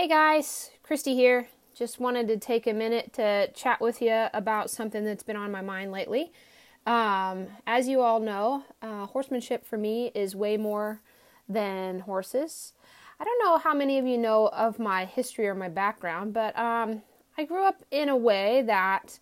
Hey guys, Christy here. Just wanted to take a minute to chat with you about something that's been on my mind lately. Um, as you all know, uh, horsemanship for me is way more than horses. I don't know how many of you know of my history or my background, but um, I grew up in a way that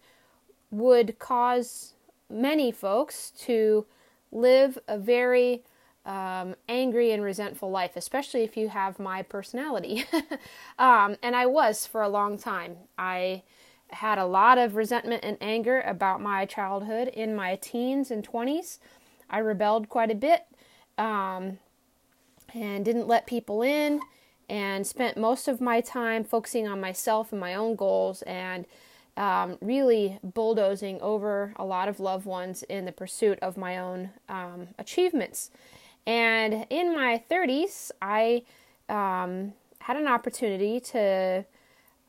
would cause many folks to live a very um, angry and resentful life, especially if you have my personality. um, and I was for a long time. I had a lot of resentment and anger about my childhood in my teens and 20s. I rebelled quite a bit um, and didn't let people in, and spent most of my time focusing on myself and my own goals and um, really bulldozing over a lot of loved ones in the pursuit of my own um, achievements. And in my 30s, I um, had an opportunity to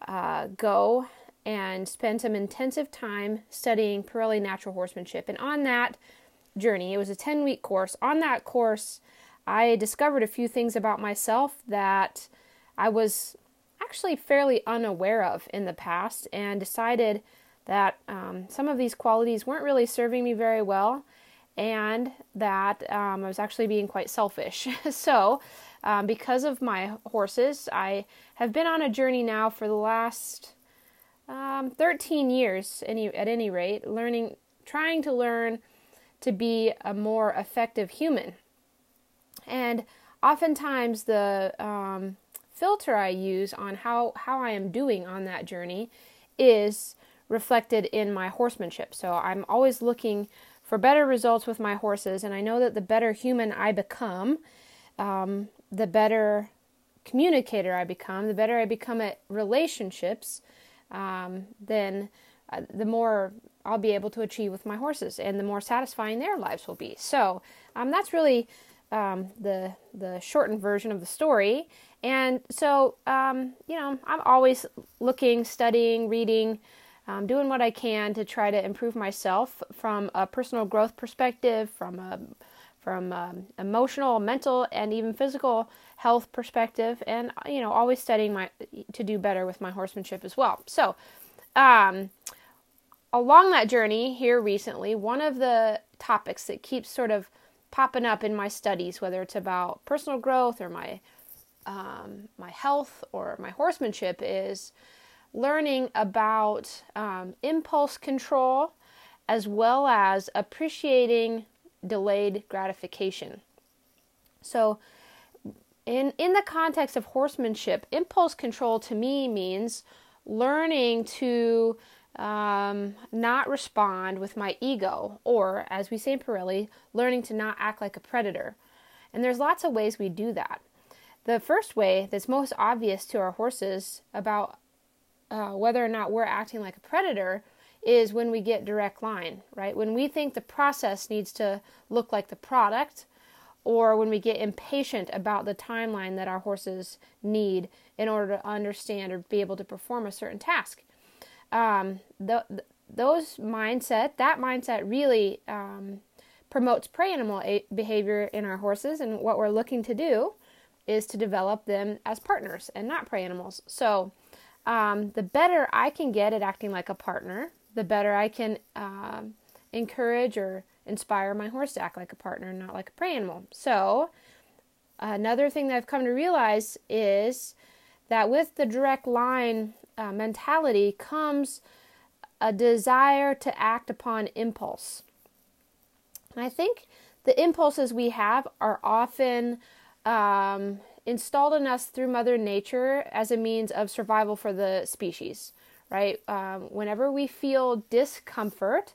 uh, go and spend some intensive time studying Parelli natural horsemanship. And on that journey, it was a 10 week course. On that course, I discovered a few things about myself that I was actually fairly unaware of in the past and decided that um, some of these qualities weren't really serving me very well and that um, I was actually being quite selfish. so, um, because of my horses, I have been on a journey now for the last um, 13 years, any, at any rate, learning, trying to learn to be a more effective human. And oftentimes, the um, filter I use on how, how I am doing on that journey is reflected in my horsemanship. So, I'm always looking for better results with my horses. And I know that the better human I become, um, the better communicator I become, the better I become at relationships, um, then uh, the more I'll be able to achieve with my horses, and the more satisfying their lives will be. So um, that's really um, the the shortened version of the story. And so um, you know, I'm always looking, studying, reading um, doing what I can to try to improve myself from a personal growth perspective, from a from um, emotional, mental, and even physical health perspective, and you know, always studying my to do better with my horsemanship as well. So, um, along that journey here recently, one of the topics that keeps sort of popping up in my studies, whether it's about personal growth or my um, my health or my horsemanship, is learning about um, impulse control as well as appreciating delayed gratification. So, in, in the context of horsemanship, impulse control to me means learning to um, not respond with my ego, or as we say in Parelli, learning to not act like a predator. And there's lots of ways we do that. The first way that's most obvious to our horses about uh, whether or not we're acting like a predator is when we get direct line, right? When we think the process needs to look like the product, or when we get impatient about the timeline that our horses need in order to understand or be able to perform a certain task. Um, the, those mindset, that mindset really um, promotes prey animal a- behavior in our horses, and what we're looking to do is to develop them as partners and not prey animals. So, um, the better I can get at acting like a partner, the better I can uh, encourage or inspire my horse to act like a partner, not like a prey animal. So, another thing that I've come to realize is that with the direct line uh, mentality comes a desire to act upon impulse. And I think the impulses we have are often um, installed in us through Mother Nature as a means of survival for the species, right? Um, whenever we feel discomfort,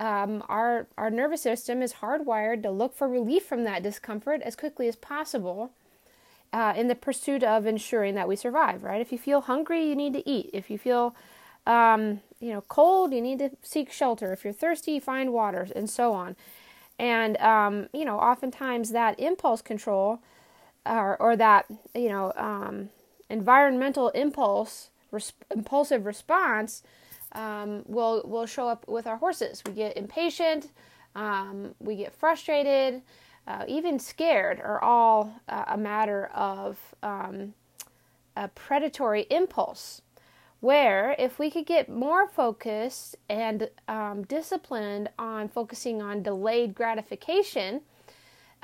um, our, our nervous system is hardwired to look for relief from that discomfort as quickly as possible uh, in the pursuit of ensuring that we survive, right? If you feel hungry, you need to eat. If you feel um, you know, cold, you need to seek shelter. If you're thirsty, find water, and so on. And um, you know, oftentimes that impulse control or, or that you know um, environmental impulse impulsive response um, will will show up with our horses. We get impatient, um, we get frustrated, uh, even scared are all uh, a matter of um, a predatory impulse where if we could get more focused and um, disciplined on focusing on delayed gratification,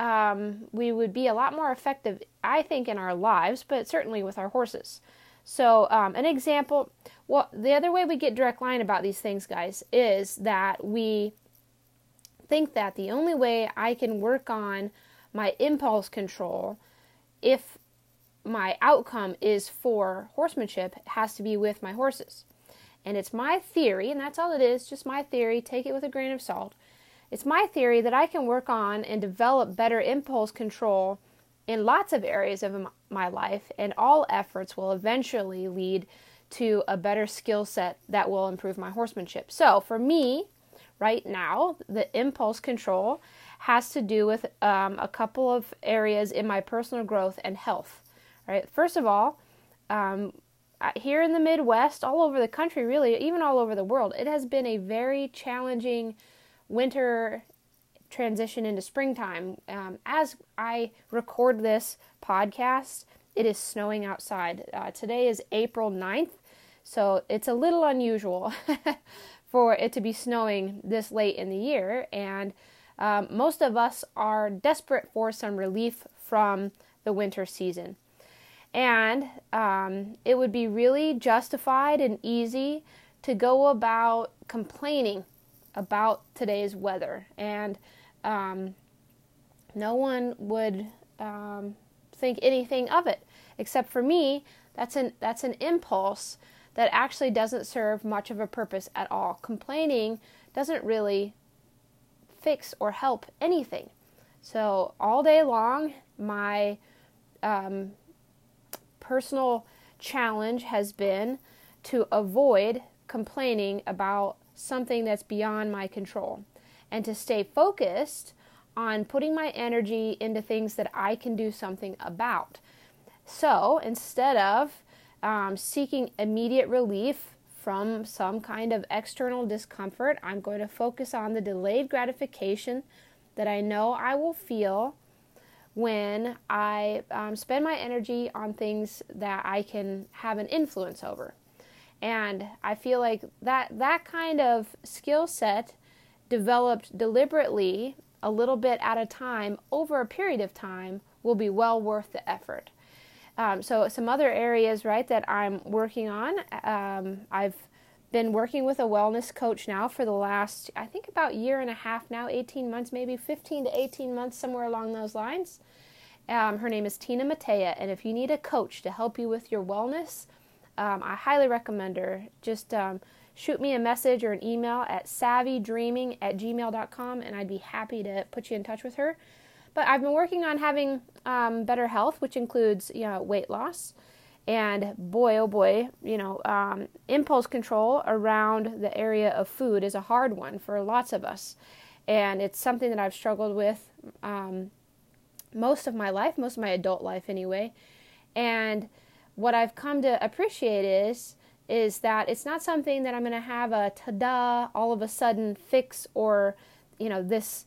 um, we would be a lot more effective, I think, in our lives, but certainly with our horses. So, um, an example, well, the other way we get direct line about these things, guys, is that we think that the only way I can work on my impulse control if my outcome is for horsemanship has to be with my horses. And it's my theory, and that's all it is, just my theory, take it with a grain of salt. It's my theory that I can work on and develop better impulse control in lots of areas of my life, and all efforts will eventually lead to a better skill set that will improve my horsemanship. So, for me, right now, the impulse control has to do with um, a couple of areas in my personal growth and health. Right. First of all, um, here in the Midwest, all over the country, really, even all over the world, it has been a very challenging winter transition into springtime. Um, as I record this podcast, it is snowing outside. Uh, today is April 9th, so it's a little unusual for it to be snowing this late in the year. And um, most of us are desperate for some relief from the winter season. And um, it would be really justified and easy to go about complaining about today's weather. And um, no one would um, think anything of it. Except for me, that's an, that's an impulse that actually doesn't serve much of a purpose at all. Complaining doesn't really fix or help anything. So, all day long, my um, personal challenge has been to avoid complaining about something that's beyond my control and to stay focused on putting my energy into things that I can do something about. So instead of um, seeking immediate relief from some kind of external discomfort, I'm going to focus on the delayed gratification that I know I will feel when I um, spend my energy on things that I can have an influence over. And I feel like that that kind of skill set developed deliberately a little bit at a time over a period of time will be well worth the effort. Um, so some other areas, right, that I'm working on. Um, I've been working with a wellness coach now for the last, I think, about year and a half now, 18 months, maybe 15 to 18 months, somewhere along those lines. Um, her name is Tina Matea, and if you need a coach to help you with your wellness, um, I highly recommend her. Just um, shoot me a message or an email at savvydreaming at gmail.com, and I'd be happy to put you in touch with her. But I've been working on having um, better health, which includes you know weight loss, and boy oh boy, you know um, impulse control around the area of food is a hard one for lots of us, and it's something that I've struggled with um, most of my life, most of my adult life anyway, and what I've come to appreciate is is that it's not something that I'm going to have a ta-da all of a sudden fix or you know this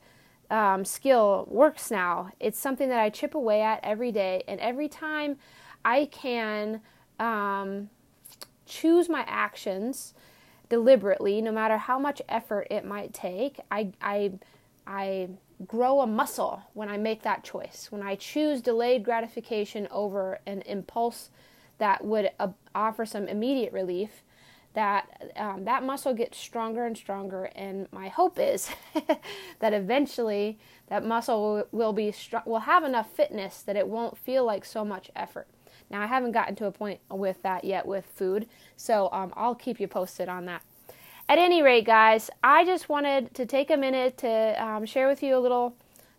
um, skill works now. It's something that I chip away at every day, and every time I can um, choose my actions deliberately, no matter how much effort it might take. I I I grow a muscle when I make that choice. When I choose delayed gratification over an impulse that would uh, offer some immediate relief, that um, that muscle gets stronger and stronger. And my hope is that eventually that muscle will, be str- will have enough fitness that it won't feel like so much effort. Now I haven't gotten to a point with that yet with food, so um, I'll keep you posted on that. At any rate, guys, I just wanted to take a minute to um, share with you a little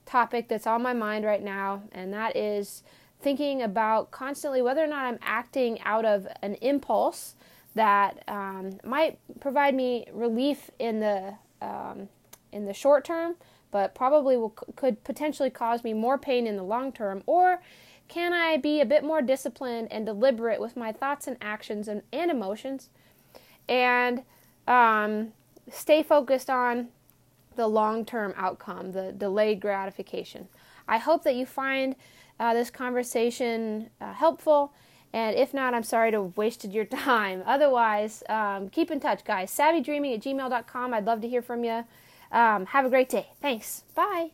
topic that's on my mind right now, and that is thinking about constantly whether or not I'm acting out of an impulse that um, might provide me relief in the um, in the short term, but probably will, could potentially cause me more pain in the long term, or can I be a bit more disciplined and deliberate with my thoughts and actions and, and emotions, and um, stay focused on the long term outcome, the delayed gratification. I hope that you find uh, this conversation uh, helpful And if not, I'm sorry to have wasted your time. Otherwise, um, keep in touch, guys. SavvyDreaming at gmail.com. I'd love to hear from you. Um, have a great day. Thanks. Bye.